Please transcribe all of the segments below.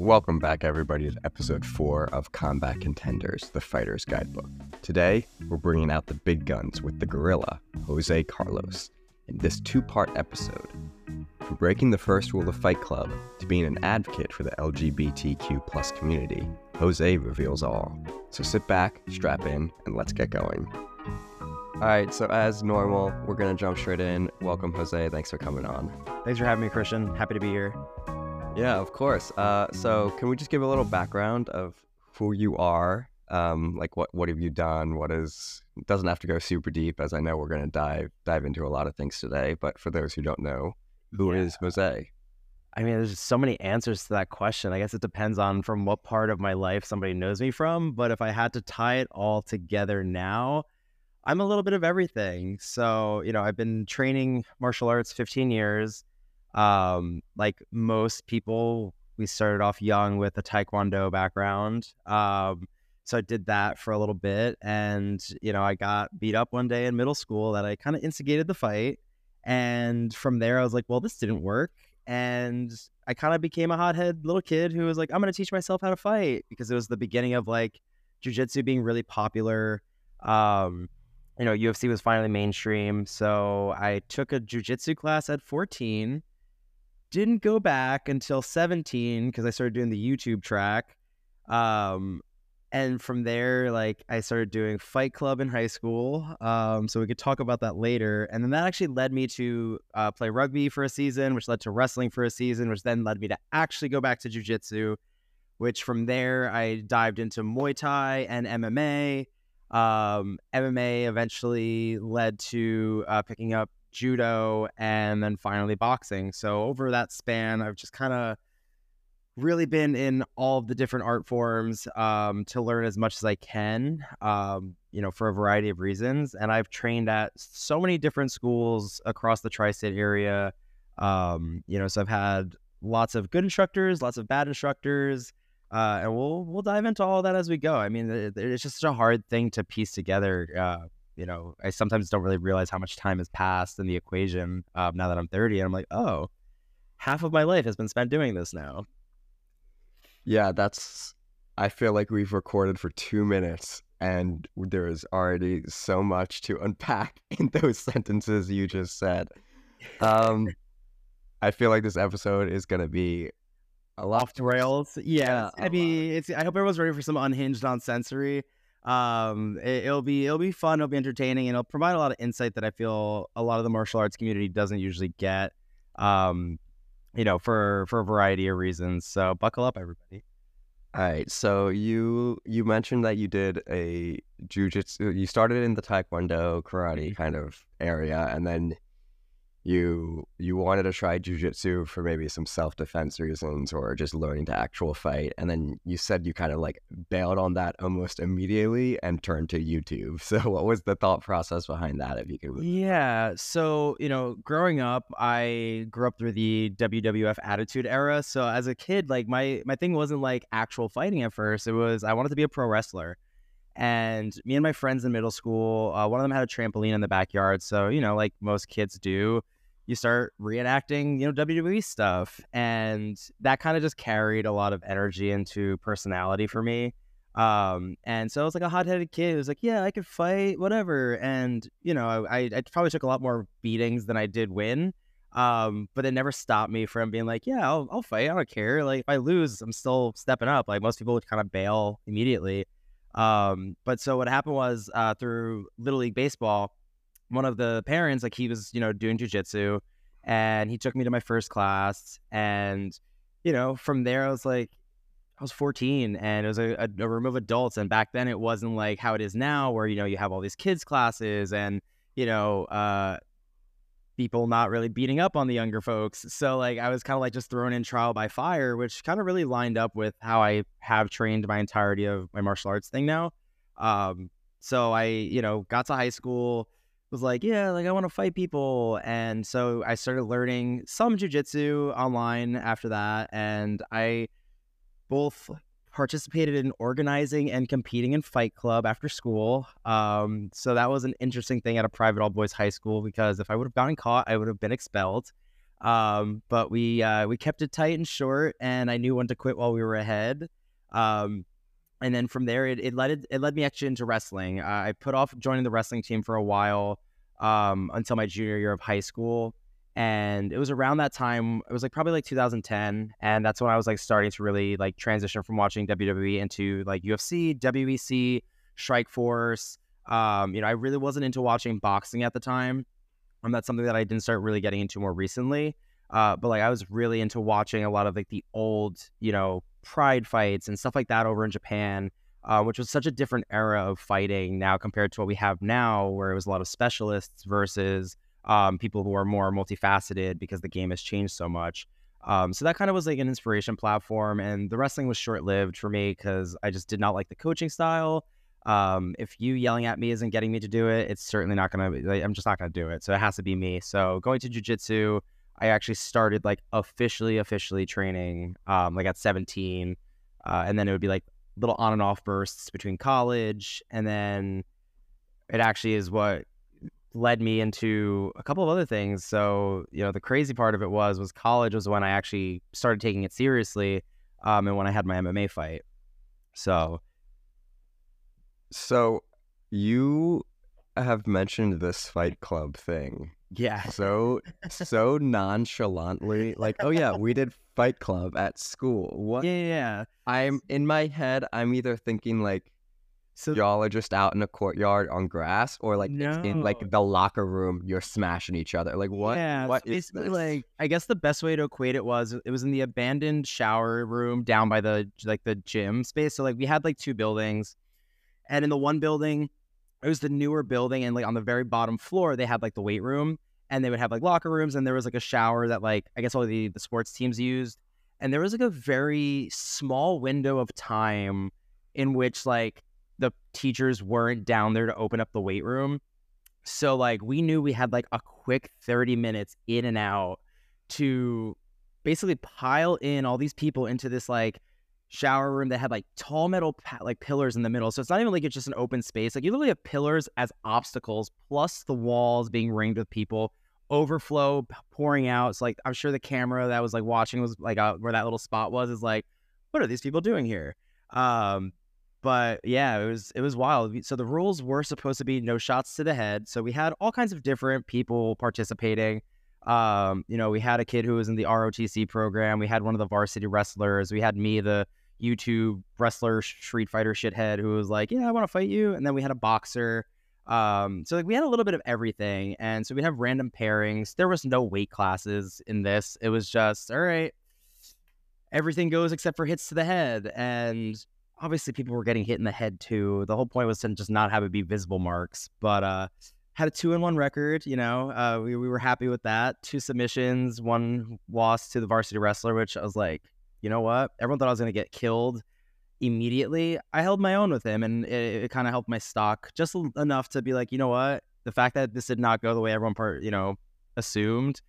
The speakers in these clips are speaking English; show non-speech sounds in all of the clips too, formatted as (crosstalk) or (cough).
Welcome back, everybody, to episode four of Combat Contenders, the Fighter's Guidebook. Today, we're bringing out the big guns with the gorilla, Jose Carlos, in this two part episode. From breaking the first rule of Fight Club to being an advocate for the LGBTQ plus community, Jose reveals all. So sit back, strap in, and let's get going. All right, so as normal, we're going to jump straight in. Welcome, Jose. Thanks for coming on. Thanks for having me, Christian. Happy to be here. Yeah, of course. Uh, so, can we just give a little background of who you are? Um, like, what what have you done? What is? It doesn't have to go super deep, as I know we're going to dive dive into a lot of things today. But for those who don't know, who Yeah. is Jose? I mean, there's so many answers to that question. I guess it depends on from what part of my life somebody knows me from. But if I had to tie it all together now, I'm a little bit of everything. So, you know, I've been training martial arts 15 years. Um, like most people, we started off young with a taekwondo background. Um, so I did that for a little bit, and you know, I got beat up one day in middle school that I kind of instigated the fight. And from there, I was like, well, this didn't work. And I kind of became a hothead little kid who was like, I'm going to teach myself how to fight because it was the beginning of like jujitsu being really popular. Um, you know, UFC was finally mainstream. So I took a jujitsu class at 14, didn't go back until 17 because I started doing the YouTube track. Um, and from there, like I started doing Fight Club in high school. Um, so we could talk about that later. And then that actually led me to uh, play rugby for a season, which led to wrestling for a season, which then led me to actually go back to jujitsu. Which from there I dived into Muay Thai and MMA. Um, MMA eventually led to uh, picking up judo and then finally boxing. So over that span, I've just kind of really been in all of the different art forms um, to learn as much as I can, um, you know, for a variety of reasons. And I've trained at so many different schools across the tri state area. Um, you know, so I've had lots of good instructors, lots of bad instructors. Uh, and we'll we'll dive into all that as we go. I mean, it's just such a hard thing to piece together. Uh, you know, I sometimes don't really realize how much time has passed in the equation. Um, now that I'm 30, and I'm like, oh, half of my life has been spent doing this now. Yeah, that's. I feel like we've recorded for two minutes, and there is already so much to unpack (laughs) in those sentences you just said. Um, I feel like this episode is gonna be a lot off the rails. Yeah, Yeah, I mean, it's. I hope everyone's ready for some unhinged on sensory. Um, it, will be it'll be fun. It'll be entertaining, and it'll provide a lot of insight that I feel a lot of the martial arts community doesn't usually get. Um, you know, for for a variety of reasons. So buckle up, everybody. All right, so you you mentioned that you did a jujitsu. You started in the taekwondo karate kind of area, and then you you wanted to try jujitsu for maybe some self defense reasons or just learning to actual fight. And then you said you kind of like bailed on that almost immediately and turned to YouTube. (laughs) So what was the thought process behind that? If you could, Yeah. So, you know, growing up, I grew up through the WWF Attitude Era. So as a kid, like my my thing wasn't like actual fighting at first. It was I wanted to be a pro wrestler. And me and my friends in middle school, uh, one of them had a trampoline in the backyard. So, you know, like most kids do, you start reenacting, you know, WWE stuff. And that kind of just carried a lot of energy into personality for me. Um, and so I was like a hot headed kid. Was like, yeah, I could fight, whatever. And, you know, I, I probably took a lot more beatings than I did win. Um, but it never stopped me from being like, yeah, I'll, I'll fight. I don't care. Like if I lose, I'm still stepping up. Like most people would kind of bail immediately. Um, but so what happened was, uh, through Little League Baseball, one of the parents, like he was, you know, doing jujitsu and he took me to my first class. And, you know, from there, I was like, I was 14 and it was a, a, room of adults. And back then it wasn't like how it is now, where, you know, you have all these kids' classes and, you know, uh, people not really beating up on the younger folks. So, like, I was kind of like just thrown in trial by fire, which kind of really lined up with how I have trained my entirety of my martial arts thing now. Um, so I, you know, got to high school, was like, yeah, like I want to fight people. And so I started learning some jujitsu online after that. And I both participated in organizing and competing in Fight Club after school. Um, so that was an interesting thing at a private all boys high school because if I would have gotten caught, I would have been expelled. Um, but we uh, we kept it tight and short, and I knew when to quit while we were ahead. Um, and then from there, it, it led it, it led me actually into wrestling. I put off joining the wrestling team for a while um, until my junior year of high school, and it was around that time. It was like probably like 2010, and that's when I was like starting to really like transition from watching WWE into like UFC, WEC, Strikeforce. Um, you know, I really wasn't into watching boxing at the time. Um, that's something that I didn't start really getting into more recently. Uh, but like I was really into watching a lot of like the old, you know, pride fights and stuff like that over in Japan, uh, which was such a different era of fighting now compared to what we have now, where it was a lot of specialists versus um, people who are more multifaceted because the game has changed so much. Um, so that kind of was like an inspiration platform, and the wrestling was short lived for me because I just did not like the coaching style. Um, if you yelling at me isn't getting me to do it, it's certainly not gonna. Like, I'm just not gonna do it. So it has to be me. So going to jujitsu, I actually started like officially, officially training, um, like at 17, uh, and then it would be like little on and off bursts between college, and then it actually is what led me into a couple of other things. So, you know, the crazy part of it was was college was when I actually started taking it seriously, um, and when I had my MMA fight. So, so you have mentioned this Fight Club thing. Yeah. So so nonchalantly, like, oh yeah, we did Fight Club at school. What? Yeah, yeah. I'm in my head. I'm either thinking like so y'all are just out in a courtyard on grass, or like no. in like the locker room, you're smashing each other. Like what? Yeah, what is this? like I guess the best way to equate it was it was in the abandoned shower room down by the like the gym space. So like we had like two buildings, and in the one building, it was the newer building, and like on the very bottom floor, they had like the weight room, and they would have like locker rooms, and there was like a shower that like I guess all the the sports teams used, and there was like a very small window of time in which like the teachers weren't down there to open up the weight room. So like we knew we had like a quick 30 minutes in and out to basically pile in all these people into this like shower room that had like tall metal like pillars in the middle. So it's not even like it's just an open space. Like you literally have pillars as obstacles plus the walls being ringed with people, overflow pouring out. So like I'm sure the camera that was like watching was like uh, where that little spot was is like what are these people doing here? Um but yeah, it was it was wild. So the rules were supposed to be no shots to the head. So we had all kinds of different people participating. Um, you know, we had a kid who was in the ROTC program. We had one of the varsity wrestlers. We had me, the YouTube wrestler, Street Fighter shithead, who was like, "Yeah, I want to fight you." And then we had a boxer. Um, so like we had a little bit of everything, and so we'd have random pairings. There was no weight classes in this. It was just all right. Everything goes except for hits to the head, and obviously people were getting hit in the head too. The whole point was to just not have it be visible marks. But uh, had a two and one record. You know, uh, we we were happy with that. Two submissions, one loss to the varsity wrestler, which I was like, you know what? Everyone thought I was gonna get killed immediately. I held my own with him, and it, it kind of helped my stock just enough to be like, you know what? The fact that this did not go the way everyone part, you know, assumed.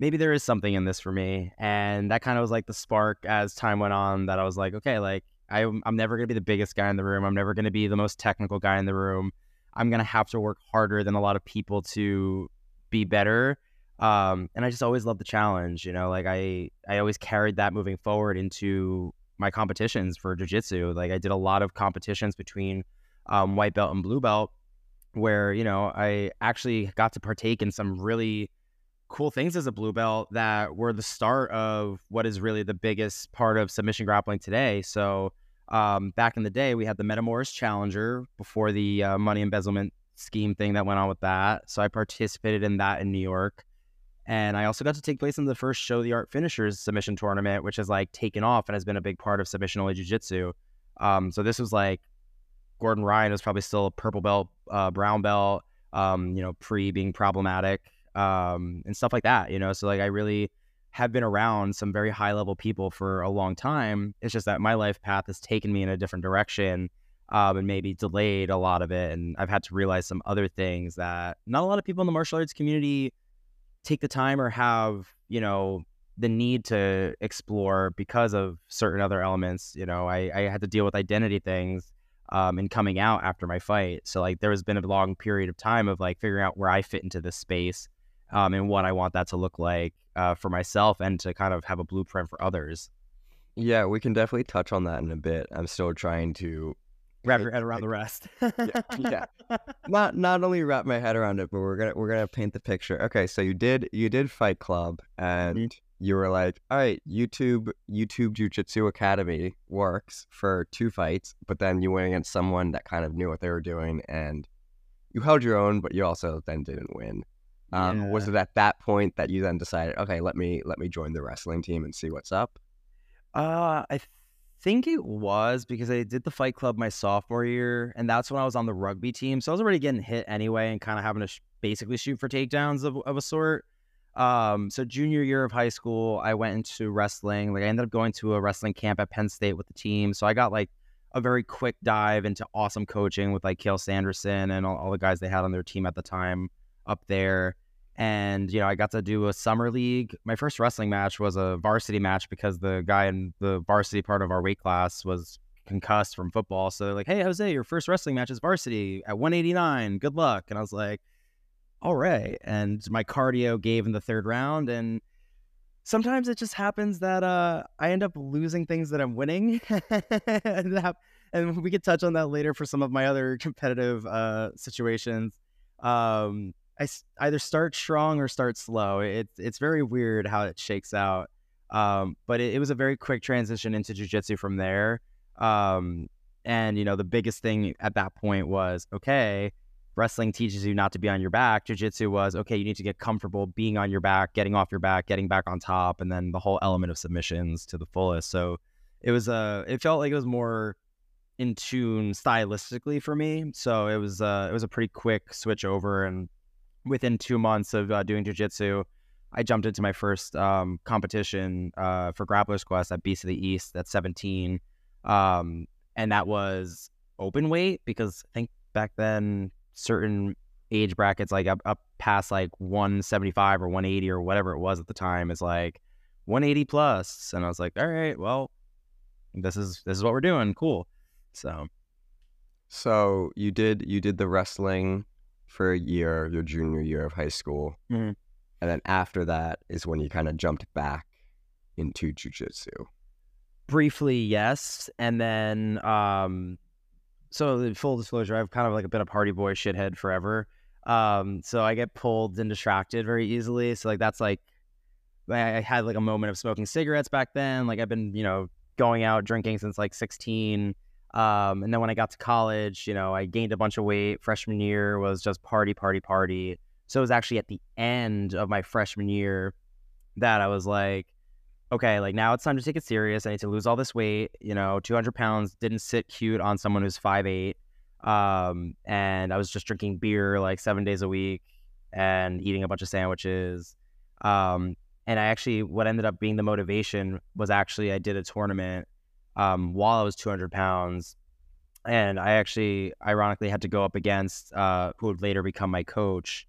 Maybe there is something in this for me. And that kind of was like the spark as time went on that I was like, okay, like I, I'm never going to be the biggest guy in the room. I'm never going to be the most technical guy in the room. I'm going to have to work harder than a lot of people to be better. Um, and I just always love the challenge. You know, like I, I always carried that moving forward into my competitions for jiu-jitsu. Like I did a lot of competitions between um, white belt and blue belt where, you know, I actually got to partake in some really cool things as a blue belt that were the start of what is really the biggest part of submission grappling today. So um, back in the day, we had the Metamoris Challenger before the uh, money embezzlement scheme thing that went on with that. So I participated in that in New York. And I also got to take place in the first Show the Art Finishers submission tournament, which has like taken off and has been a big part of submission only jiu jitsu. Um, so this was like Gordon Ryan was probably still a purple belt, uh, brown belt, um, you know, pre being problematic um, and stuff like that, you know? So like I really have been around some very high level people for a long time. It's just that my life path has taken me in a different direction um, and maybe delayed a lot of it. And I've had to realize some other things that not a lot of people in the martial arts community take the time or have, you know, the need to explore because of certain other elements. You know, I, I had to deal with identity things um, and coming out after my fight. So like there has been a long period of time of like figuring out where I fit into this space um, and what I want that to look like uh, for myself and to kind of have a blueprint for others. Yeah, we can definitely touch on that in a bit. I'm still trying to wrap your head around the rest. yeah, yeah. (laughs) Not not only wrap my head around it, but we're gonna we're gonna paint the picture. Okay, so you did you did Fight Club, and mm-hmm. you were like, all right, YouTube YouTube Jiu Jitsu Academy works for two fights, but then you went against someone that kind of knew what they were doing, and you held your own, but you also then didn't win. Um, yeah. Was it at that point that you then decided, okay, let me let me join the wrestling team and see what's up? Uh, I think it was because I did the Fight Club my sophomore year, and that's when I was on the rugby team. So I was already getting hit anyway, and kind of having to sh- basically shoot for takedowns of, of a sort. Um, so junior year of high school, I went into wrestling. Like I ended up going to a wrestling camp at Penn State with the team. So I got like a very quick dive into awesome coaching with like Cael Sanderson and all, all the guys they had on their team at the time up there. And, you know, I got to do a summer league. My first wrestling match was a varsity match because the guy in the varsity part of our weight class was concussed from football. So they're like, hey, Jose, your first wrestling match is varsity at 189. Good luck. And I was like, all right. And my cardio gave in the third round. And sometimes it just happens that uh, I end up losing things that I'm winning. (laughs) and, that, and we could touch on that later for some of my other competitive uh, situations. Um, I either start strong or start slow. It's it's very weird how it shakes out. Um, but it, it, was a very quick transition into jujitsu from there. Um, and you know the biggest thing at that point was okay. Wrestling teaches you not to be on your back. Jiu-jitsu was okay. You need to get comfortable being on your back, getting off your back, getting back on top, and then the whole element of submissions to the fullest. So it was. Uh, it felt like it was more in tune stylistically for me. So it was uh, it was a pretty quick switch over, and within two months of uh, doing jujitsu, I jumped into my first um, competition uh, for Grapplers Quest at Beast of the East at 17. Um, and that was open weight because I think back then certain age brackets, like up, up past like 175 or 180 or whatever it was at the time, is like 180 plus. And I was like, all right, well, this is this is what we're doing. Cool. So, so you did you did the wrestling for a year, your junior year of high school. Mm-hmm. And then after that is when you kind of jumped back into jujitsu. Briefly, yes. And then, um, so full disclosure, I've kind of like been a party boy shithead forever. Um, so I get pulled and distracted very easily. So like that's like I had like a moment of smoking cigarettes back then. Like I've been, you know, going out drinking since like 16. Um, and then when I got to college, you know, I gained a bunch of weight. Freshman year was just party, party, party. So it was actually at the end of my freshman year that I was like, okay, like now it's time to take it serious. I need to lose all this weight. You know, 200 pounds didn't sit cute on someone who's 5'8. Um, and I was just drinking beer like seven days a week and eating a bunch of sandwiches. Um, and I actually, what ended up being the motivation was actually I did a tournament um, while I was 200 pounds. And I actually, ironically, had to go up against uh, who would later become my coach.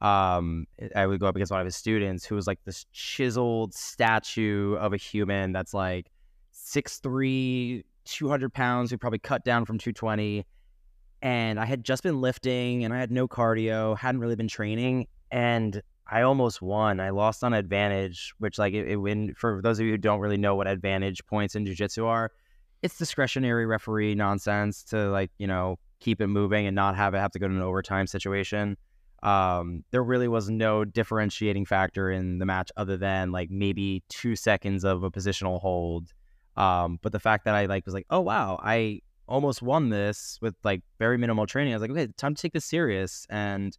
Um, I would go up against one of his students who was like this chiseled statue of a human that's like 6'3, 200 pounds, who probably cut down from 220. And I had just been lifting and I had no cardio, hadn't really been training. And I almost won. I lost on advantage, which like it, it win for those of you who don't really know what advantage points in jiu-jitsu are, it's discretionary referee nonsense to like, you know, keep it moving and not have it have to go to an overtime situation. Um, there really was no differentiating factor in the match other than like maybe two seconds of a positional hold. Um, but the fact that I like was like, oh wow, I almost won this with like very minimal training. I was like, okay, time to take this serious. And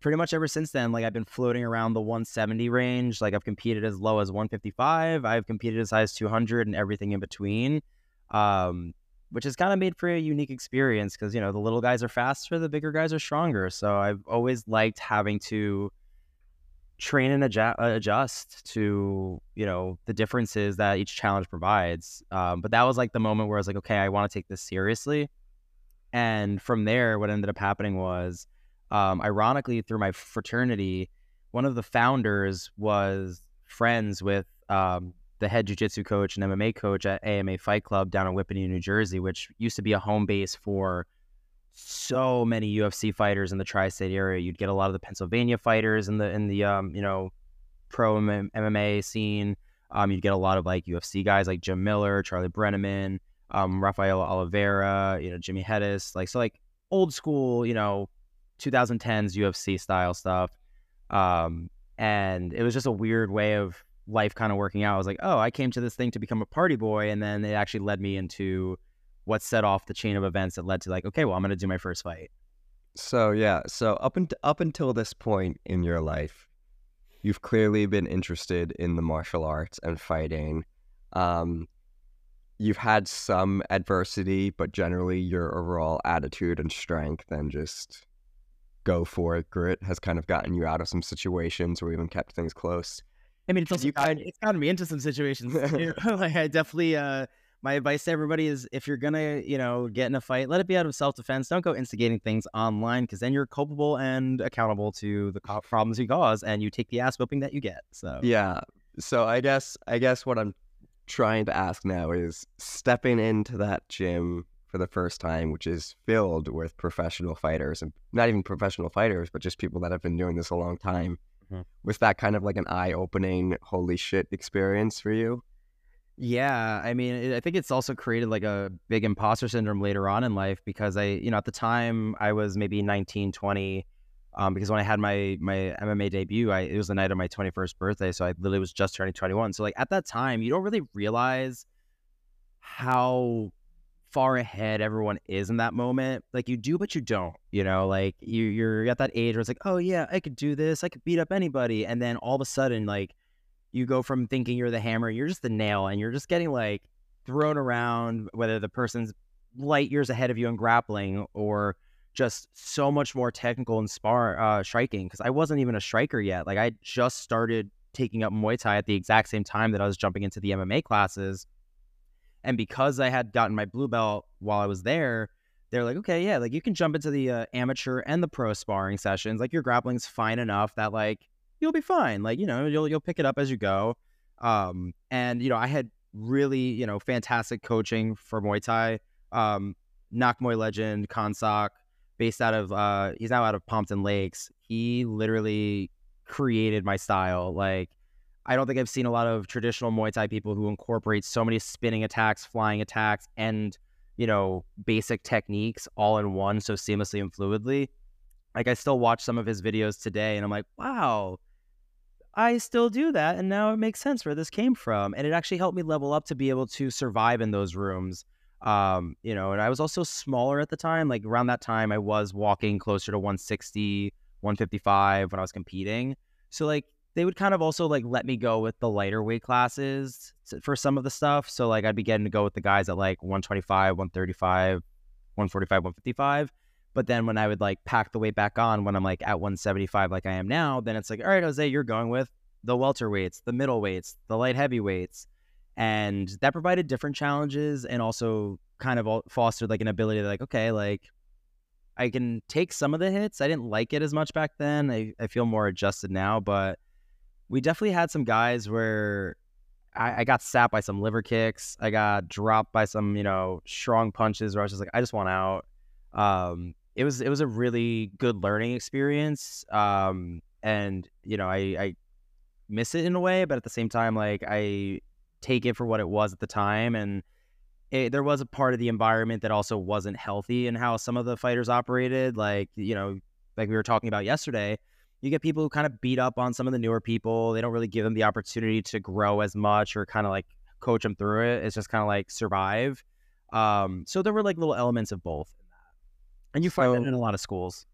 pretty much ever since then, like I've been floating around the 170 range. Like I've competed as low as 155. I've competed as high as 200 and everything in between. Um, which has kind of made for a unique experience because you know the little guys are faster, the bigger guys are stronger. So I've always liked having to train and adjust, adjust to you know the differences that each challenge provides. Um, but that was like the moment where I was like, okay, I want to take this seriously. And from there, what ended up happening was um, ironically, through my fraternity, one of the founders was friends with um, the head jiu-jitsu coach and MMA coach at AMA Fight Club down in Whippany, New Jersey, which used to be a home base for so many UFC fighters in the tri-state area. You'd get a lot of the Pennsylvania fighters in the in the um, you know pro MMA scene. Um, you get a lot of like UFC guys like Jim Miller, Charlie Brenneman, um, Rafael Oliveira, you know, Jimmy Hettes, like so like old school, you know, 2010s UFC style stuff. Um, and it was just a weird way of life kind of working out. I was like, oh, I came to this thing to become a party boy, and then it actually led me into what set off the chain of events that led to like, okay, well, I'm going to do my first fight. So yeah, so up and up until this point in your life, you've clearly been interested in the martial arts and fighting. Um, you've had some adversity, but generally your overall attitude and strength and just go for it grit has kind of gotten you out of some situations or even kept things close. I mean, it's also you got, it's gotten me into some situations. (laughs) (laughs) like I definitely uh my advice to everybody is if you're gonna, you know, get in a fight, let it be out of self defense. Don't go instigating things online because then you're culpable and accountable to the problems you cause, and you take the ass whooping that you get. So yeah. So I guess I guess what I'm trying to ask now is stepping into that gym for the first time, which is filled with professional fighters and not even professional fighters, but just people that have been doing this a long time. Mm-hmm. Was that kind of like an eye opening, holy shit experience for you? Yeah, I mean, I think it's also created like a big imposter syndrome later on in life because I, you know, at the time I was maybe 19, 20. Um, because when I had my my MMA debut, I it was the night of my 21st birthday, so I literally was just turning 21. So like at that time, you don't really realize how far ahead everyone is in that moment. Like you do, but you don't. You know, like you you're at that age where it's like, oh yeah, I could do this, I could beat up anybody, and then all of a sudden, like you go from thinking you're the hammer, you're just the nail, and you're just getting like thrown around, whether the person's light years ahead of you in grappling or just so much more technical and spar uh, striking. Because I wasn't even a striker yet. Like I just started taking up Muay Thai at the exact same time that I was jumping into the MMA classes. And because I had gotten my blue belt while I was there, they're like, okay, yeah, like you can jump into the uh, amateur and the pro sparring sessions. Like your grappling's fine enough that like you'll be fine. Like, you know, you'll you'll pick it up as you go. Um, and you know, I had really, you know, fantastic coaching for Muay Thai. Um, Nak Muay legend, Kaensak, based out of uh he's now out of Pompton Lakes. He literally created my style. Like I don't think I've seen a lot of traditional Muay Thai people who incorporate so many spinning attacks, flying attacks, and you know, basic techniques all in one so seamlessly and fluidly. Like I still watch some of his videos today and I'm like, wow, I still do that. And now it makes sense where this came from. And it actually helped me level up to be able to survive in those rooms. Um, you know, and I was also smaller at the time. Like around that time, I was walking closer to 160, 155 when I was competing. So, like, they would kind of also like let me go with the lighter weight classes for some of the stuff. So, like, I'd be getting to go with the guys at like 125, 135, 145, 155. But then when I would like pack the weight back on when I'm like at 175 like I am now, then it's like, all right, Jose, you're going with the welter weights, the middle weights, the light heavyweights. And that provided different challenges and also kind of fostered like an ability to like, okay, like I can take some of the hits. I didn't like it as much back then. I, I feel more adjusted now, but we definitely had some guys where I, I, got sapped by some liver kicks. I got dropped by some, you know, strong punches where I was just like, I just want out. Um, it was it was a really good learning experience. Um, and you know, I, I miss it in a way, but at the same time, like I take it for what it was at the time, and it, there was a part of the environment that also wasn't healthy in how some of the fighters operated. Like you know, like we were talking about yesterday, you get people who kind of beat up on some of the newer people. They don't really give them the opportunity to grow as much or kind of like coach them through it. It's just kind of like survive. Um, so there were like little elements of both. And you find so, that in a lot of schools.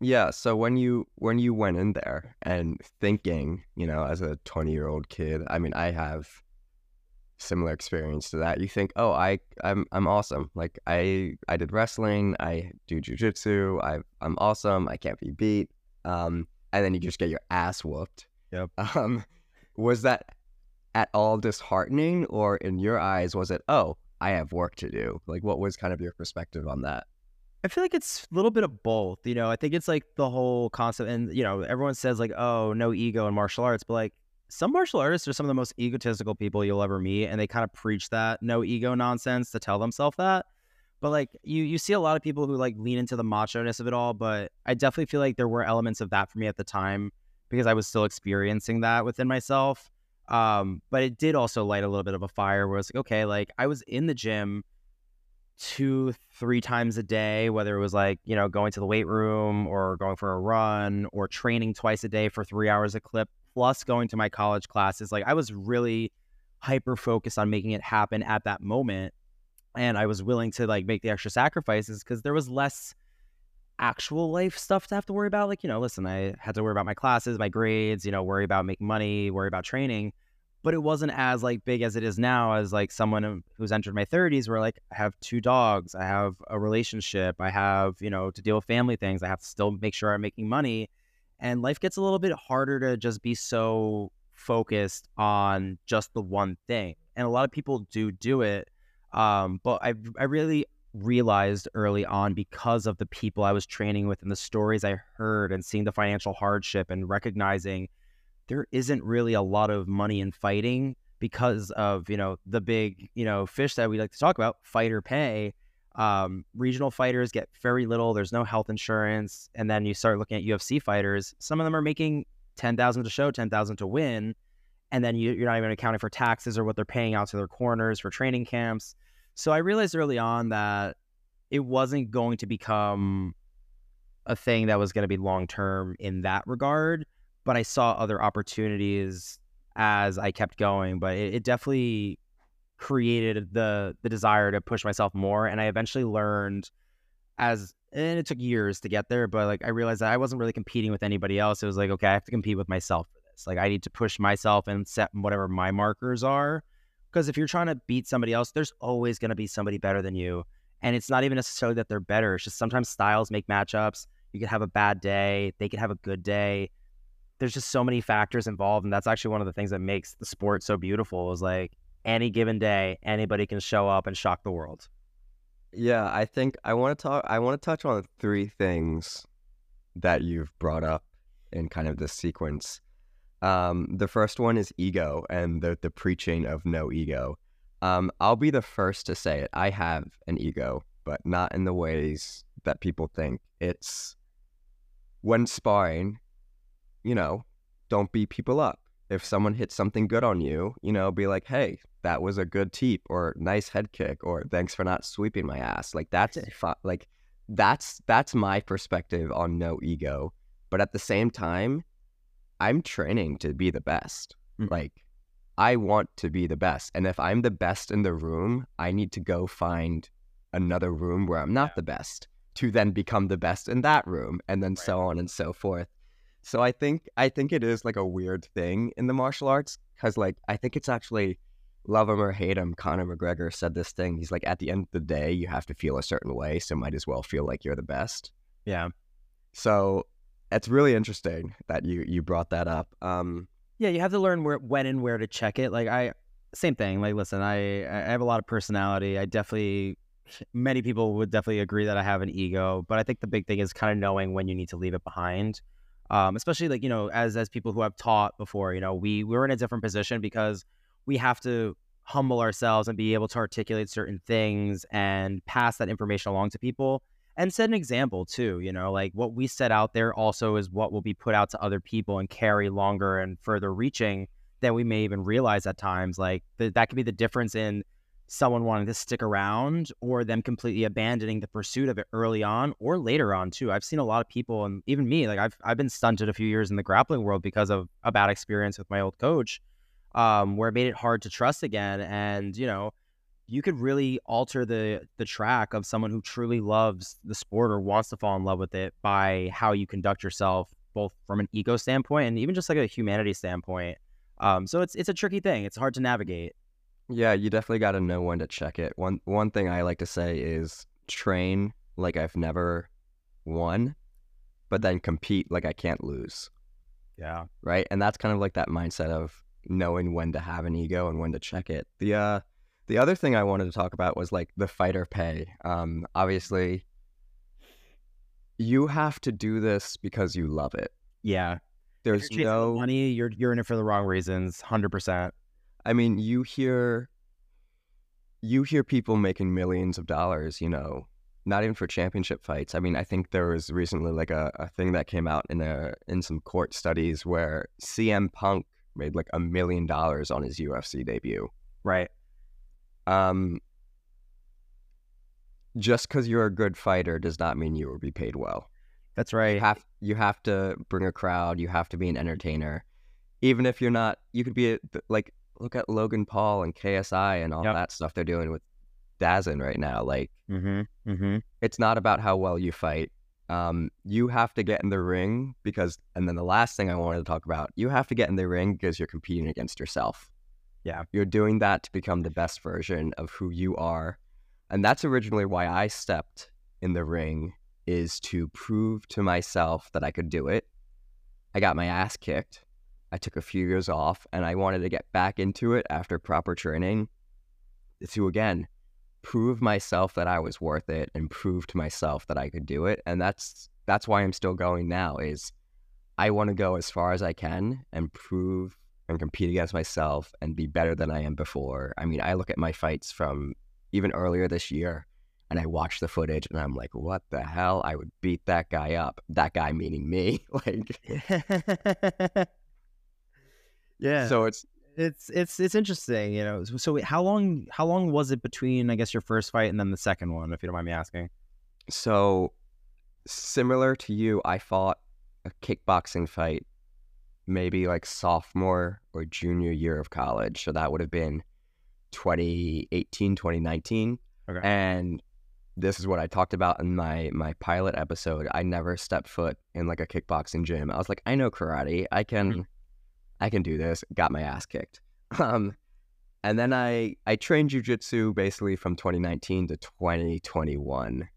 Yeah. So when you when you went in there and thinking, you know, as a twenty year old kid, I mean, I have similar experience to that. You think, oh, I I'm I'm awesome. Like I I did wrestling, I do jujitsu, I I'm awesome. I can't be beat. Um, and then you just get your ass whooped. Yep. (laughs) Um, was that at all disheartening, or in your eyes, was it, oh, I have work to do? Like, what was kind of your perspective on that? I feel like it's a little bit of both. You know, I think it's like the whole concept, and you know, everyone says like, "Oh, no ego in martial arts," but like some martial artists are some of the most egotistical people you'll ever meet, and they kind of preach that no ego nonsense to tell themselves that. But like you, you see a lot of people who like lean into the macho ness of it all. But I definitely feel like there were elements of that for me at the time because I was still experiencing that within myself. Um, but it did also light a little bit of a fire where it's like, okay, like I was in the gym two, three times a day, whether it was like, you know, going to the weight room or going for a run or training twice a day for three hours a clip, plus going to my college classes. Like I was really hyper focused on making it happen at that moment. And I was willing to like make the extra sacrifices because there was less actual life stuff to have to worry about. Like, you know, listen, I had to worry about my classes, my grades, you know, worry about making money, worry about training. But it wasn't as like big as it is now as like someone who's entered my 30s where like I have two dogs, I have a relationship, I have, you know, to deal with family things. I have to still make sure I'm making money. And life gets a little bit harder to just be so focused on just the one thing. And a lot of people do do it. Um, but I I really realized early on because of the people I was training with and the stories I heard and seeing the financial hardship and recognizing there isn't really a lot of money in fighting because of, you know, the big, you know, fish that we like to talk about, fighter pay. Um, regional fighters get very little. There's no health insurance. And then you start looking at UFC fighters. Some of them are making 10,000 to show, 10,000 to win. And then you, you're not even accounting for taxes or what they're paying out to their corners for training camps. So I realized early on that it wasn't going to become a thing that was going to be long term in that regard, but I saw other opportunities as I kept going. But it, it, definitely created the the desire to push myself more, and I eventually learned as and it took years to get there, but like I realized that I wasn't really competing with anybody else. It was like okay, I have to compete with myself Like I need to push myself and set whatever my markers are because if you're trying to beat somebody else, there's always going to be somebody better than you. And it's not even necessarily that they're better. It's just sometimes styles make matchups. You could have a bad day, they could have a good day. There's just so many factors involved. And that's actually one of the things that makes the sport so beautiful is like any given day, anybody can show up and shock the world. Yeah, I think I want to talk I want to touch on three things that you've brought up in kind of this sequence. Um, the first one is ego and the, the preaching of no ego. Um, I'll be the first to say it. I have an ego, but not in the ways that people think. It's when sparring, you know, don't beat people up. If someone hits something good on you, you know, be like, hey, that was a good teep or nice head kick or thanks for not sweeping my ass. Like that's (laughs) like that's that's my perspective on no ego. But at the same time, I'm training to be the best. Mm-hmm. Like, I want to be the best. And if I'm the best in the room, I need to go find another room where I'm not yeah. the best to then become the best in that room and then right. so on and so forth. So I think I think it is like a weird thing in the martial arts cuz like I think it's actually love him or hate him Conor McGregor said this thing. He's like at the end of the day you have to feel a certain way, so might as well feel like you're the best. Yeah. So it's really interesting that you you brought that up. Um, yeah, you have to learn where when and where to check it. Like I, same thing. Like listen, I I have a lot of personality. I definitely many people would definitely agree that I have an ego, but I think the big thing is kind of knowing when you need to leave it behind. Um, especially like you know, as as people who have taught before, you know, we we're in a different position because we have to humble ourselves and be able to articulate certain things and pass that information along to people and set an example too. You know, like what we set out there also is what will be put out to other people and carry longer and further reaching than we may even realize at times. Like th- that could be the difference in someone wanting to stick around or them completely abandoning the pursuit of it early on or later on too. I've seen a lot of people and even me, like I've I've been stunted a few years in the grappling world because of a bad experience with my old coach, um, where it made it hard to trust again. And, you know, you could really alter the the track of someone who truly loves the sport or wants to fall in love with it by how you conduct yourself both from an ego standpoint and even just like a humanity standpoint. Um, so it's it's a tricky thing. It's hard to navigate. Yeah you definitely got to know when to check it. One one thing i like to say is train like i've never won but then compete like i can't lose. Yeah. Right? And that's kind of like that mindset of knowing when to have an ego and when to check it. The uh the other thing I wanted to talk about was like the fighter pay. Um, obviously, you have to do this because you love it. Yeah. There's no money. You're you're in it for the wrong reasons. Hundred percent. I mean, you hear you hear people making millions of dollars, you know, not even for championship fights. I mean, I think there was recently like a, a thing that came out in a in some court studies where CM Punk made like a million dollars on his UFC debut. Right. Um, just because you're a good fighter does not mean you will be paid well. That's You right. have you have to bring a crowd. You have to be an entertainer, even if you're not. You could be a, like look at Logan Paul and KSI and all Yep. that stuff they're doing with DAZN right now. Like Mm-hmm. Mm-hmm. it's not about how well you fight. Um, you have to get in the ring because, and then the last thing I wanted to talk about, you have to get in the ring because you're competing against yourself. Yeah. You're doing that to become the best version of who you are. And that's originally why I stepped in the ring is to prove to myself that I could do it. I got my ass kicked. I took a few years off and I wanted to get back into it after proper training to again prove myself that I was worth it and prove to myself that I could do it. And that's that's why I'm still going now is I want to go as far as I can and prove and compete against myself and be better than I am before. I mean, I look at my fights from even earlier this year and I watch the footage and I'm like, what the hell? I would beat that guy up. That guy meaning me. (laughs) like (laughs) yeah. so it's it's it's it's interesting, you know. So, how long how long was it between I guess your first fight and then the second one, if you don't mind me asking? So, similar to you, I fought a kickboxing fight maybe like sophomore or junior year of college. So that would have been 2018, 2019. Okay. And this is what I talked about in my my pilot episode. I never stepped foot in like a kickboxing gym. I was like, I know karate. I can I can do this. Got my ass kicked. (laughs) Um and then I I trained jujitsu basically from 2019 to 2021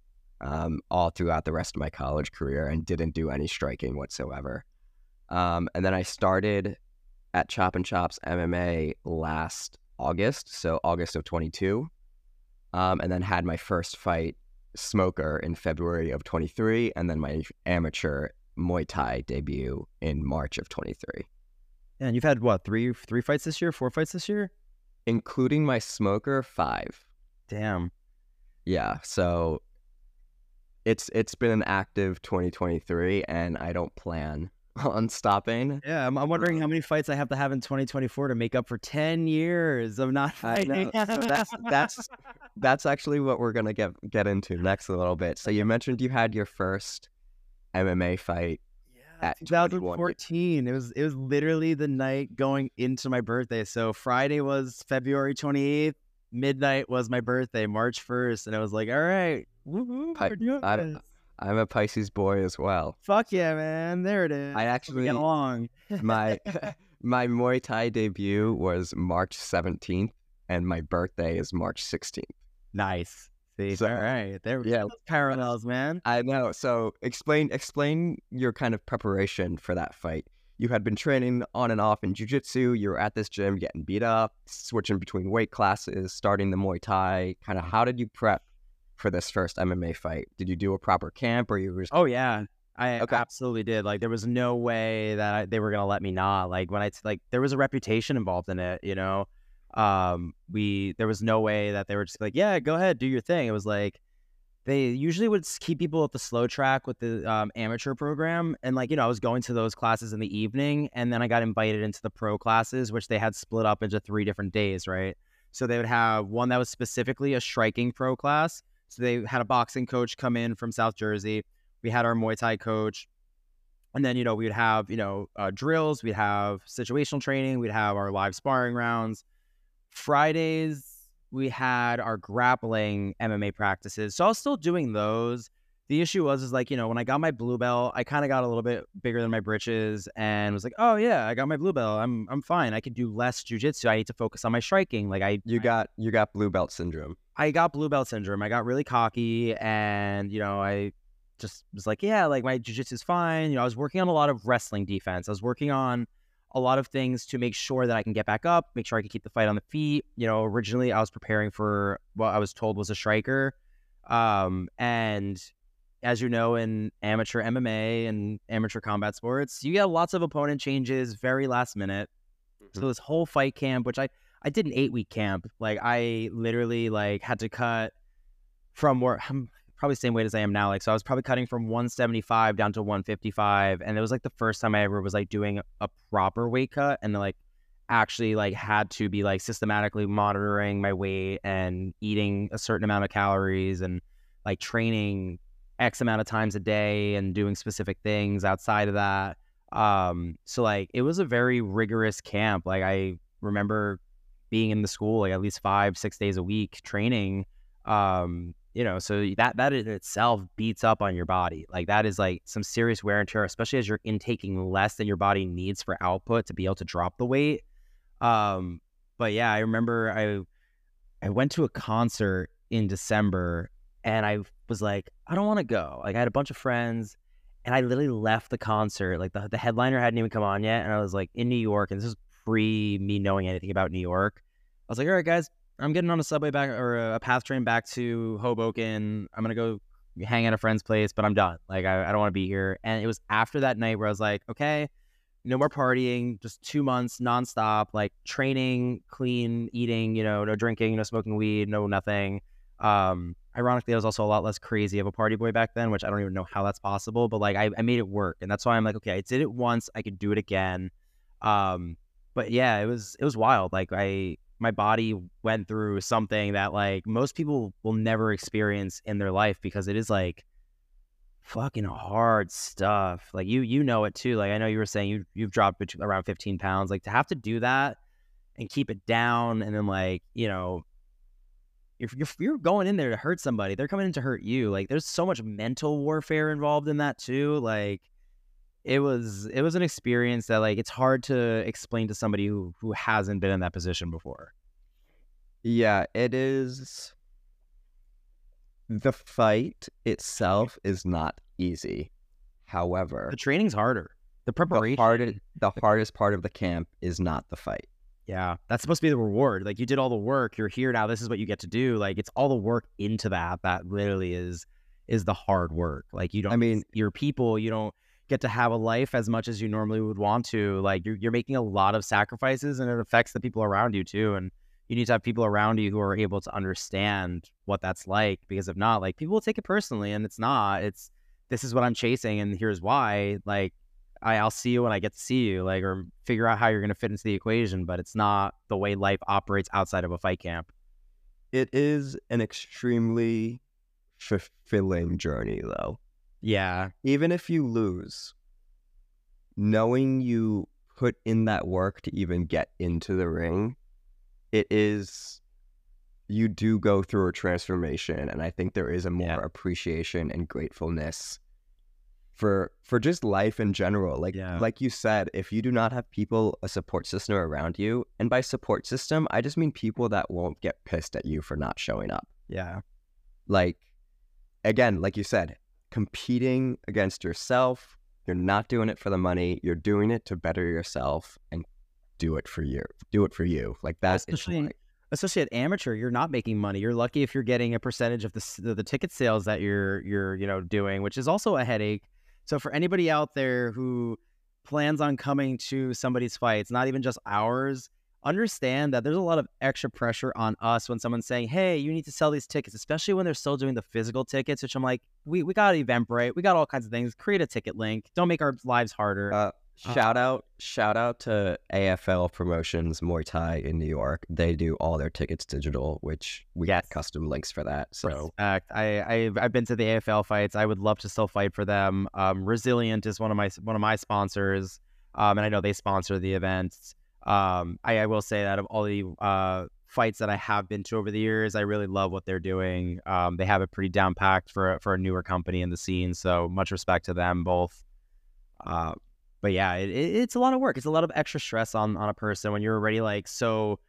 um, all throughout the rest of my college career and didn't do any striking whatsoever. Um, and then I started at Chop and Chops MMA last August, so August of 22, um, and then had my first fight, Smoker, in February of 23, and then my amateur Muay Thai debut in March of 23, And you've had what three three fights this year, four fights this year? including my Smoker five. Damn. Yeah, so it's it's been an active 2023, and I don't plan (laughs) on stopping. Yeah, I'm, I'm uh, wondering how many fights I have to have in 2024 to make up for 10 years of not (laughs) fighting. So that's that's that's actually what we're gonna get get into next a little bit. So you mentioned you had your first MMA fight. Yeah, at 21. 2014. It was it was literally the night going into my birthday. So Friday was February 28th. Midnight was my birthday, March 1st, and I was like, "All right, woohoo, Pi- we're doing I- this. I'm a Pisces boy as well. Fuck yeah, man! There it is. I actually get along. my (laughs) (laughs) my Muay Thai debut was March 17th, and my birthday is March 16th. nice. See, So, all right, there. we yeah, parallels, man. I know. So explain explain your kind of preparation for that fight. You had been training on and off in jujitsu. You were at this gym getting beat up, switching between weight classes, starting the Muay Thai. Kind of how did you prep for this first MMA fight? Did you do a proper camp or you were just Oh yeah, I Okay. absolutely did. Like there was no way that I, they were gonna let me not. Like when I like there was a reputation involved in it. You know, um, we there was no way that they were just like, yeah, go ahead, do your thing. It was like they usually would keep people at the slow track with the um, amateur program, and like you know, I was going to those classes in the evening, and then I got invited into the pro classes, which they had split up into three different days, right? So they would have one that was specifically a striking pro class. So they had a boxing coach come in from South Jersey. We had our Muay Thai coach. And then, you know, we would have, you know, uh, drills, we'd have situational training, we'd have our live sparring rounds. Fridays, we had our grappling MMA practices. So I was still doing those. The issue was, is like, you know, when I got my blue belt, I kind of got a little bit bigger than my britches and was like, oh, yeah, I got my blue belt. I'm, I'm fine. I can do less jujitsu. I need to focus on my striking. Like, I, you got you got blue belt syndrome. I got blue belt syndrome. I got really cocky and, you know, I just was like, yeah, like my jujitsu is fine. You know, I was working on a lot of wrestling defense. I was working on a lot of things to make sure that I can get back up, make sure I can keep the fight on the feet. You know, originally I was preparing for what I was told was a striker. Um, and as you know, in amateur MMA and amateur combat sports, you get lots of opponent changes very last minute. So mm-hmm. this whole fight camp, which I I did an eight week camp. Like I literally like had to cut from where I'm probably the same weight as I am now. Like, so I was probably cutting from 175 down to 155. And it was like the first time I ever was like doing a proper weight cut and like actually like had to be like systematically monitoring my weight and eating a certain amount of calories and like training X amount of times a day and doing specific things outside of that. Um, so like it was a very rigorous camp. Like I remember being in the school like at least five, six days a week training. Um, you know, so that that in itself beats up on your body. Like that is like some serious wear and tear, especially as you're intaking less than your body needs for output to be able to drop the weight. Um, but yeah, I remember I I went to a concert in December and I was like, I don't want to go. Like I had a bunch of friends and I literally left the concert. Like the, the headliner hadn't even come on yet. And I was like in New York and this is pre me knowing anything about New York. I was like, all right, guys, I'm getting on a subway back or a PATH train back to Hoboken. I'm gonna go hang at a friend's place, but I'm done. Like I, I don't want to be here. And it was after that night where I was like, okay, no more partying, just two months nonstop, like training, clean eating, you know, no drinking, no smoking weed, no nothing. Um, ironically, I was also a lot less crazy of a party boy back then, which I don't even know how that's possible, but like I, I made it work. And that's why I'm like, okay, I did it once, I could do it again. Um, but yeah, it was it was wild. Like I my body went through something that like most people will never experience in their life because it is like fucking hard stuff. Like you you know it too. Like I know you were saying you you've dropped around 15 pounds. Like to have to do that and keep it down and then like, you know, if you're, you're going in there to hurt somebody, they're coming in to hurt you. Like there's so much mental warfare involved in that too. Like it was it was an experience that like it's hard to explain to somebody who who hasn't been in that position before. Yeah, it is the fight itself is not easy. However, the training's harder. The preparation the, hardest, the (laughs) hardest part of the camp is not the fight. Yeah, that's supposed to be the reward. Like you did all the work, you're here now. This is what you get to do. Like it's all the work into that that literally is is the hard work. Like you don't. I mean, your people. You don't get to have a life as much as you normally would want to. Like you're, you're making a lot of sacrifices and it affects the people around you too. And you need to have people around you who are able to understand what that's like because if not, like people will take it personally and it's not. It's this is what I'm chasing and here's why. Like I, I'll see you when I get to see you, like, or figure out how you're going to fit into the equation, but it's not the way life operates outside of a fight camp. It is an extremely fulfilling journey, though. Yeah. Even if you lose, knowing you put in that work to even get into the ring, it is you do go through a transformation and I think there is a more yeah. appreciation and gratefulness for for just life in general. Like yeah. like you said, if you do not have people a support system around you, and by support system, I just mean people that won't get pissed at you for not showing up. Yeah. Like again, like you said, competing against yourself. You're not doing it for the money. You're doing it to better yourself and do it for you. Do it for you. Like that. Especially, especially at amateur, you're not making money. You're lucky if you're getting a percentage of the, the the ticket sales that you're you're you know doing, which is also a headache. So for anybody out there who plans on coming to somebody's fights, not even just ours, understand that there's a lot of extra pressure on us when someone's saying, Hey, you need to sell these tickets, especially when they're still doing the physical tickets, which I'm like, we, we got Eventbrite, we got all kinds of things. Create a ticket link. Don't make our lives harder. Uh shout out, shout out to AFL Promotions Muay Thai in New York. They do all their tickets digital, which we yes. custom links for that. So. I, I I've been to the AFL fights. I would love to still fight for them. Um, Resilient is one of my one of my sponsors, um, and I know they sponsor the events. Um, I, I, will say that of all the uh, fights that I have been to over the years, I really love what they're doing. Um, they have it pretty down packed for for a newer company in the scene. So much respect to them both. Uh, but yeah, it, it, it's a lot of work. It's a lot of extra stress on on a person when you're already like so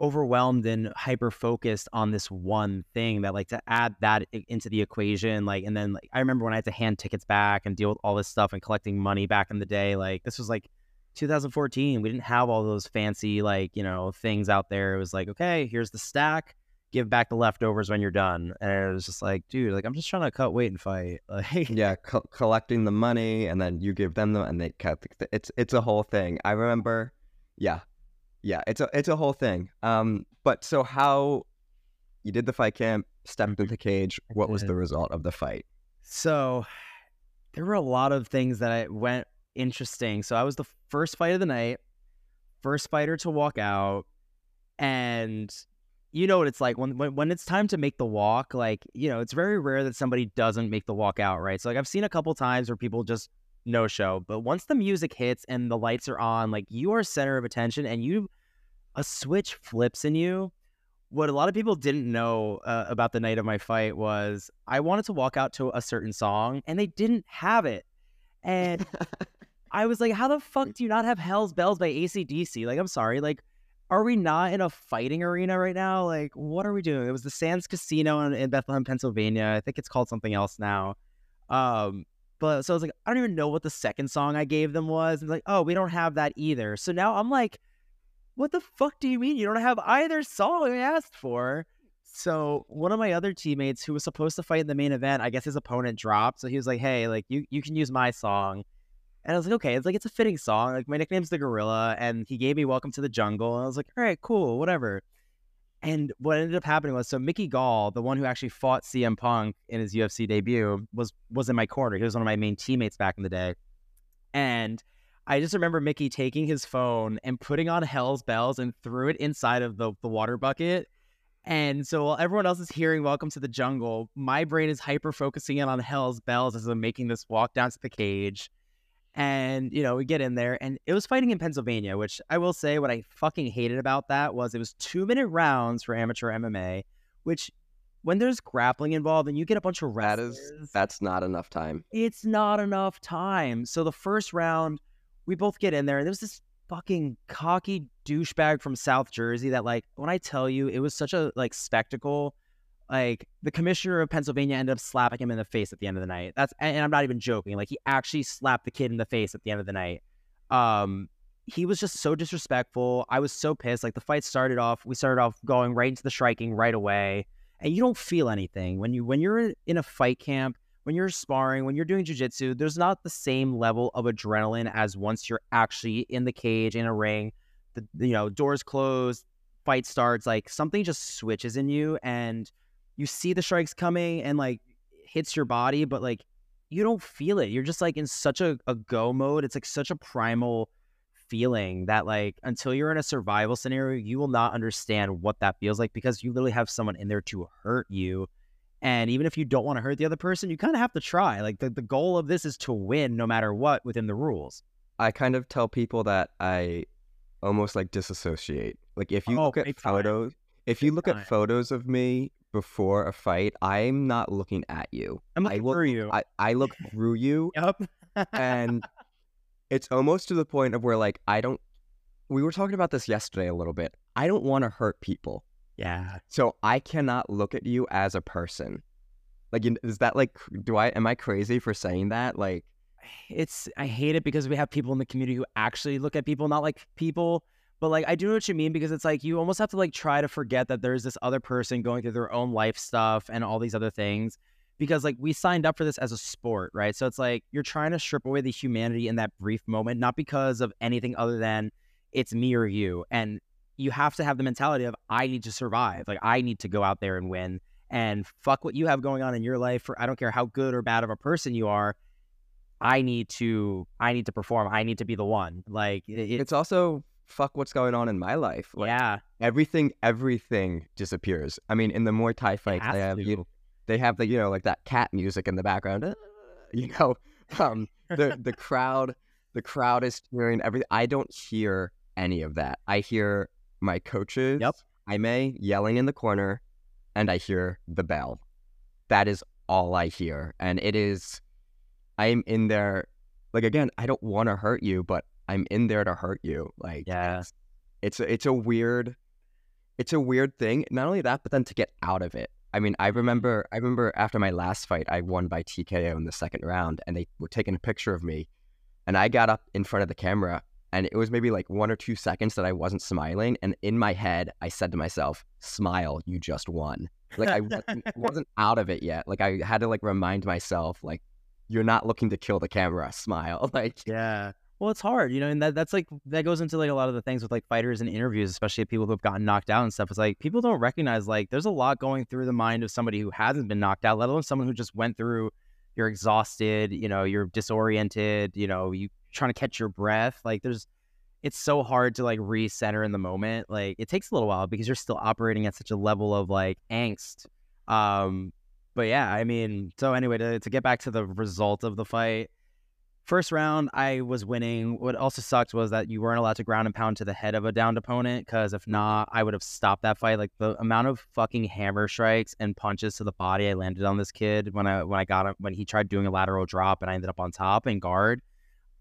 overwhelmed and hyper focused on this one thing that like to add that into the equation like and then like I remember when I had to hand tickets back and deal with all this stuff and collecting money back in the day like this was like 2014 we didn't have all those fancy like you know things out there it was like okay here's the stack give back the leftovers when you're done and it was just like dude like i'm just trying to cut weight and fight (laughs) like yeah co- collecting the money and then you give them the and they cut the, it's it's a whole thing i remember yeah yeah it's a it's a whole thing um but so how you did the fight camp, stepped into the cage. What was the result of the fight? So there were a lot of things that I went interesting. So I was the first fight of the night, first fighter to walk out, and you know what it's like when, when when it's time to make the walk. Like you know, it's very rare that somebody doesn't make the walk out, right? So like I've seen a couple times where people just no show, but once the music hits and the lights are on, like you are center of attention, and you a switch flips in you. What a lot of people didn't know uh, about the night of my fight was I wanted to walk out to a certain song and they didn't have it. And (laughs) I was like, how the fuck do you not have Hell's Bells by ACDC? Like, I'm sorry. Like, are we not in a fighting arena right now? Like, what are we doing? It was the Sands Casino in, in Bethlehem, Pennsylvania. I think it's called something else now. Um, but so I was like, I don't even know what the second song I gave them was. And like, oh, we don't have that either. So now I'm like, what the fuck do you mean you don't have either song I asked for? So one of my other teammates who was supposed to fight in the main event, I guess his opponent dropped. So he was like, hey, like you you can use my song. And I was like, okay, it's like it's a fitting song. Like my nickname's the Gorilla, and he gave me Welcome to the Jungle. And I was like, all right, cool, whatever. And what ended up happening was, so Mickey Gall, the one who actually fought CM Punk in his UFC debut, was was in my corner. He was one of my main teammates back in the day, and I just remember Mickey taking his phone and putting on Hell's Bells and threw it inside of the, the water bucket. And so while everyone else is hearing Welcome to the Jungle, my brain is hyper focusing in on Hell's Bells as I'm making this walk down to the cage. And, you know, we get in there and it was fighting in Pennsylvania, which I will say what I fucking hated about that was it was two minute rounds for amateur MMA, which when there's grappling involved and you get a bunch of That wrestlers, is that's not enough time. it's not enough time. So the first round, we both get in there, and there was this fucking cocky douchebag from South Jersey that, like, when I tell you, it was such a like spectacle. Like the commissioner of Pennsylvania ended up slapping him in the face at the end of the night. That's and I'm not even joking. Like he actually slapped the kid in the face at the end of the night. Um, he was just so disrespectful. I was so pissed. Like the fight started off, we started off going right into the striking right away, and you don't feel anything when you when you're in a fight camp when you're sparring, when you're doing jujitsu, there's not the same level of adrenaline as once you're actually in the cage in a ring. The you know doors closed, fight starts. Like something just switches in you, and you see the strikes coming, and like hits your body, but like you don't feel it. You're just like in such a, a go mode. It's like such a primal feeling that like until you're in a survival scenario, you will not understand what that feels like because you literally have someone in there to hurt you and even if you don't want to hurt the other person, you kind of have to try. Like the, the goal of this is to win no matter what within the rules. I kind of tell people that I almost like disassociate. Like if you Oh, look at photos, if you look at photos of me before a fight, I'm not looking at you. I'm I look, for you. I, I look (laughs) through you, yep. and (laughs) it's almost to the point of where like I don't. We were talking about this yesterday a little bit. I don't want to hurt people, yeah. so I cannot look at you as a person. Like, is that like? Do I am I crazy for saying that? Like, (sighs) It's I hate it because we have people in the community who actually look at people not like people. But like I do know what you mean because it's like you almost have to like try to forget that there's this other person going through their own life stuff and all these other things. Because like we signed up for this as a sport, right? So it's like you're trying to strip away the humanity in that brief moment, not because of anything other than it's me or you. And you have to have the mentality of I need to survive. Like I need to go out there and win. And fuck what you have going on in your life. For I don't care how good or bad of a person you are. I need to I need to perform. I need to be the one. Like it, it's it's also fuck what's going on in my life. Like, yeah. everything everything disappears. I mean, in the Muay Thai fights, they have you, they have the you know like that cat music in the background. "Uh," (laughs) You know, (laughs) um, the the (laughs) crowd the crowd is cheering everything. I don't hear any of that. I hear my coaches. Yep. I may yelling in the corner, and I hear the bell. That is all I hear, and it is. I'm in there. Like again, I don't want to hurt you, but I'm in there to hurt you. Like Yeah. it's it's a, it's a weird it's a weird thing. Not only that, but then to get out of it. I mean, I mm-hmm. remember I remember after my last fight, I won by TKO in the second round, and they were taking a picture of me, and I got up in front of the camera, and it was maybe like one or two seconds that I wasn't smiling, and in my head, I said to myself, "Smile, you just won." Like I wasn't, (laughs) wasn't out of it yet. Like I had to like remind myself, like, you're not looking to kill the camera. Smile, (laughs) like Yeah. Well, it's hard, you know, and that, that's like that goes into like a lot of the things with like fighters and interviews, especially people who have gotten knocked out and stuff. It's like people don't recognize like there's a lot going through the mind of somebody who hasn't been knocked out, let alone someone who just went through. You're exhausted, you know, you're disoriented, you know, you trying to catch your breath. Like there's, it's so hard to like recenter in the moment. Like it takes a little while because you're still operating at such a level of like angst. Um, but yeah, I mean, so anyway, to to get back to the result of the fight First round, I was winning. What also sucked was that you weren't allowed to ground and pound to the head of a downed opponent because if mm-hmm. not, I would have stopped that fight. Like the amount of fucking hammer strikes and punches to the body I landed on this kid when I when I got him when he tried doing a lateral drop and I ended up on top and guard.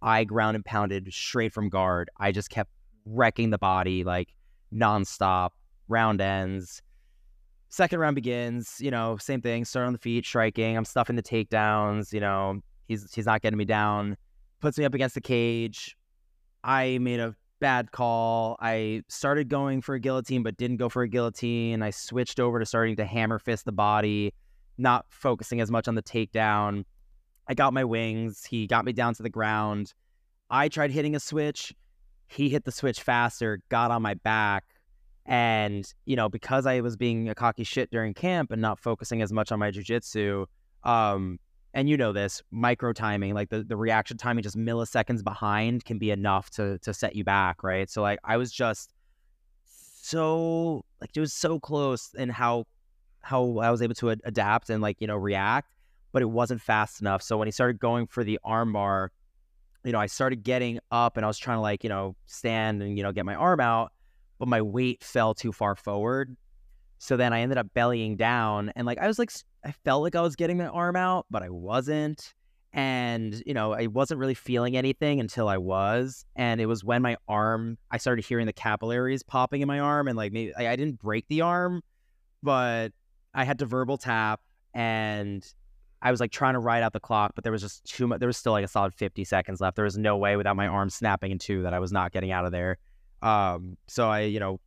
I ground and pounded straight from guard. I just kept wrecking the body like nonstop. Round ends. Second round begins. You know, same thing. Start on the feet, striking. I'm stuffing the takedowns. You know, He's he's not getting me down. Puts me up against the cage. I made a bad call. I started going for a guillotine, but didn't go for a guillotine. I switched over to starting to hammer fist the body, not focusing as much on the takedown. I got my wings. He got me down to the ground. I tried hitting a switch. He hit the switch faster, got on my back. And, you know, because I was being a cocky shit during camp and not focusing as much on my jujitsu, um, and you know this micro timing like the, the reaction timing just milliseconds behind can be enough to to set you back right? So like i was just so like it was so close in how how i was able to ad- adapt and like you know react but it wasn't fast enough. So when he started going for the armbar you know i started getting up and i was trying to like you know stand and you know get my arm out but my weight fell too far forward. So then i ended up bellying down and like i was like I felt like I was getting my arm out, but I wasn't. And, you know, I wasn't really feeling anything until I was. And it was when my arm, I started hearing the capillaries popping in my arm. And like maybe I, didn't break the arm, but I had to verbal tap and I was like trying to ride out the clock, but there was just too much. There was still like a solid 50 seconds left. There was no way without my arm snapping in two that I was not getting out of there. Um, so I, you know,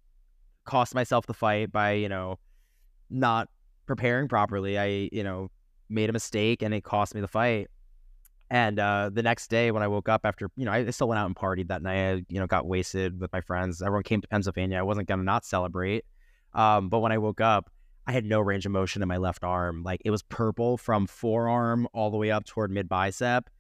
cost myself the fight by, you know, not preparing properly. I, you know, made a mistake and it cost me the fight. And uh, the next day when I woke up after, you know, I still went out and partied that night. I, you know, got wasted with my friends. Everyone came to Pennsylvania. I wasn't going to not celebrate. Um, but when I woke up, I had no range of motion in my left arm. Like it was purple from forearm all the way up toward mid bicep.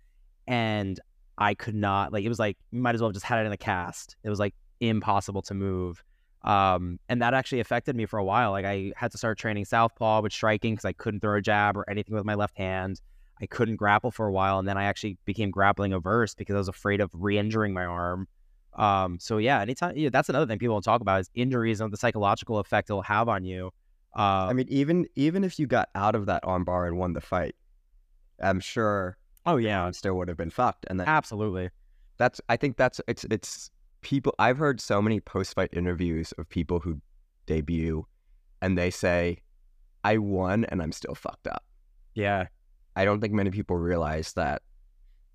And I could not, like, it was like, you might as well have just had it in a cast. It was like impossible to move. Um, and that actually affected me for a while. Like I had to start training southpaw with striking because I couldn't throw a jab or anything with my left hand. I couldn't grapple for a while, and then I actually became grappling averse because I was afraid of re-injuring my arm. Um, so yeah, anytime yeah, that's another thing people don't talk about is injuries and the psychological effect it'll have on you. Uh, I mean, even even if you got out of that armbar and won the fight, I'm sure. Oh yeah, I still would have been fucked. And that, absolutely, that's I think that's it's it's people I've heard so many post fight interviews of people who debut and they say, I won and I'm still fucked up. Yeah. I don't think many people realize that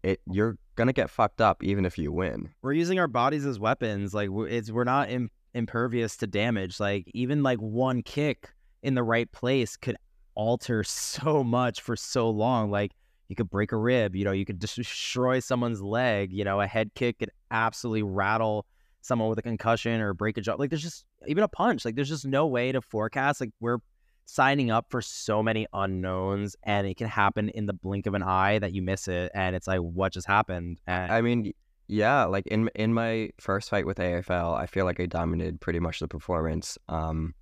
it you're gonna get fucked up even if you win. We're using our bodies as weapons. Like it's we're not Im- impervious to damage. Like even like one kick in the right place could alter (laughs) so much for so long. Like you could break a rib, you know, you could destroy someone's leg, you know, a head kick could absolutely rattle someone with a concussion or break a jaw. Like there's just even a punch, like there's just no way to forecast. Like we're signing up for so many unknowns and it can happen in the blink of an eye that you miss it and it's like what just happened. And I mean, yeah, like in in my first fight with AFL, I feel like I dominated pretty much the performance. Um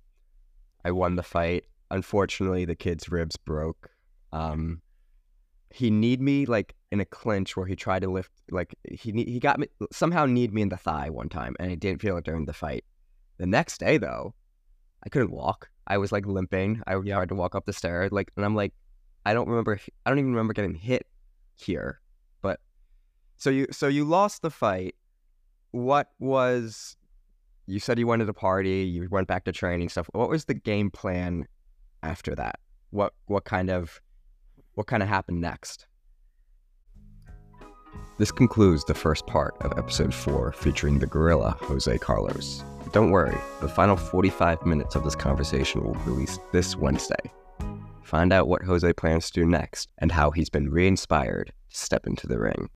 I won the fight. Unfortunately, the kid's ribs broke. Um he kneed me like in a clinch where he tried to lift like he he got me somehow kneed me in the thigh one time and I didn't feel it during the fight. The next day though, I couldn't walk. I was like limping. I tried to walk up the stairs like and I'm like I don't remember I don't even remember getting hit here. But so you so you lost the fight. What was you said you wanted to the party, you went back to training stuff. What was the game plan after that? What what kind of what kind of happened next? This concludes the first part of episode 4 featuring the gorilla Jose Carlos. don't worry, the final 45 minutes of this conversation will be released this Wednesday. Find out what Jose plans to do next and how he's been re inspired to step into the ring.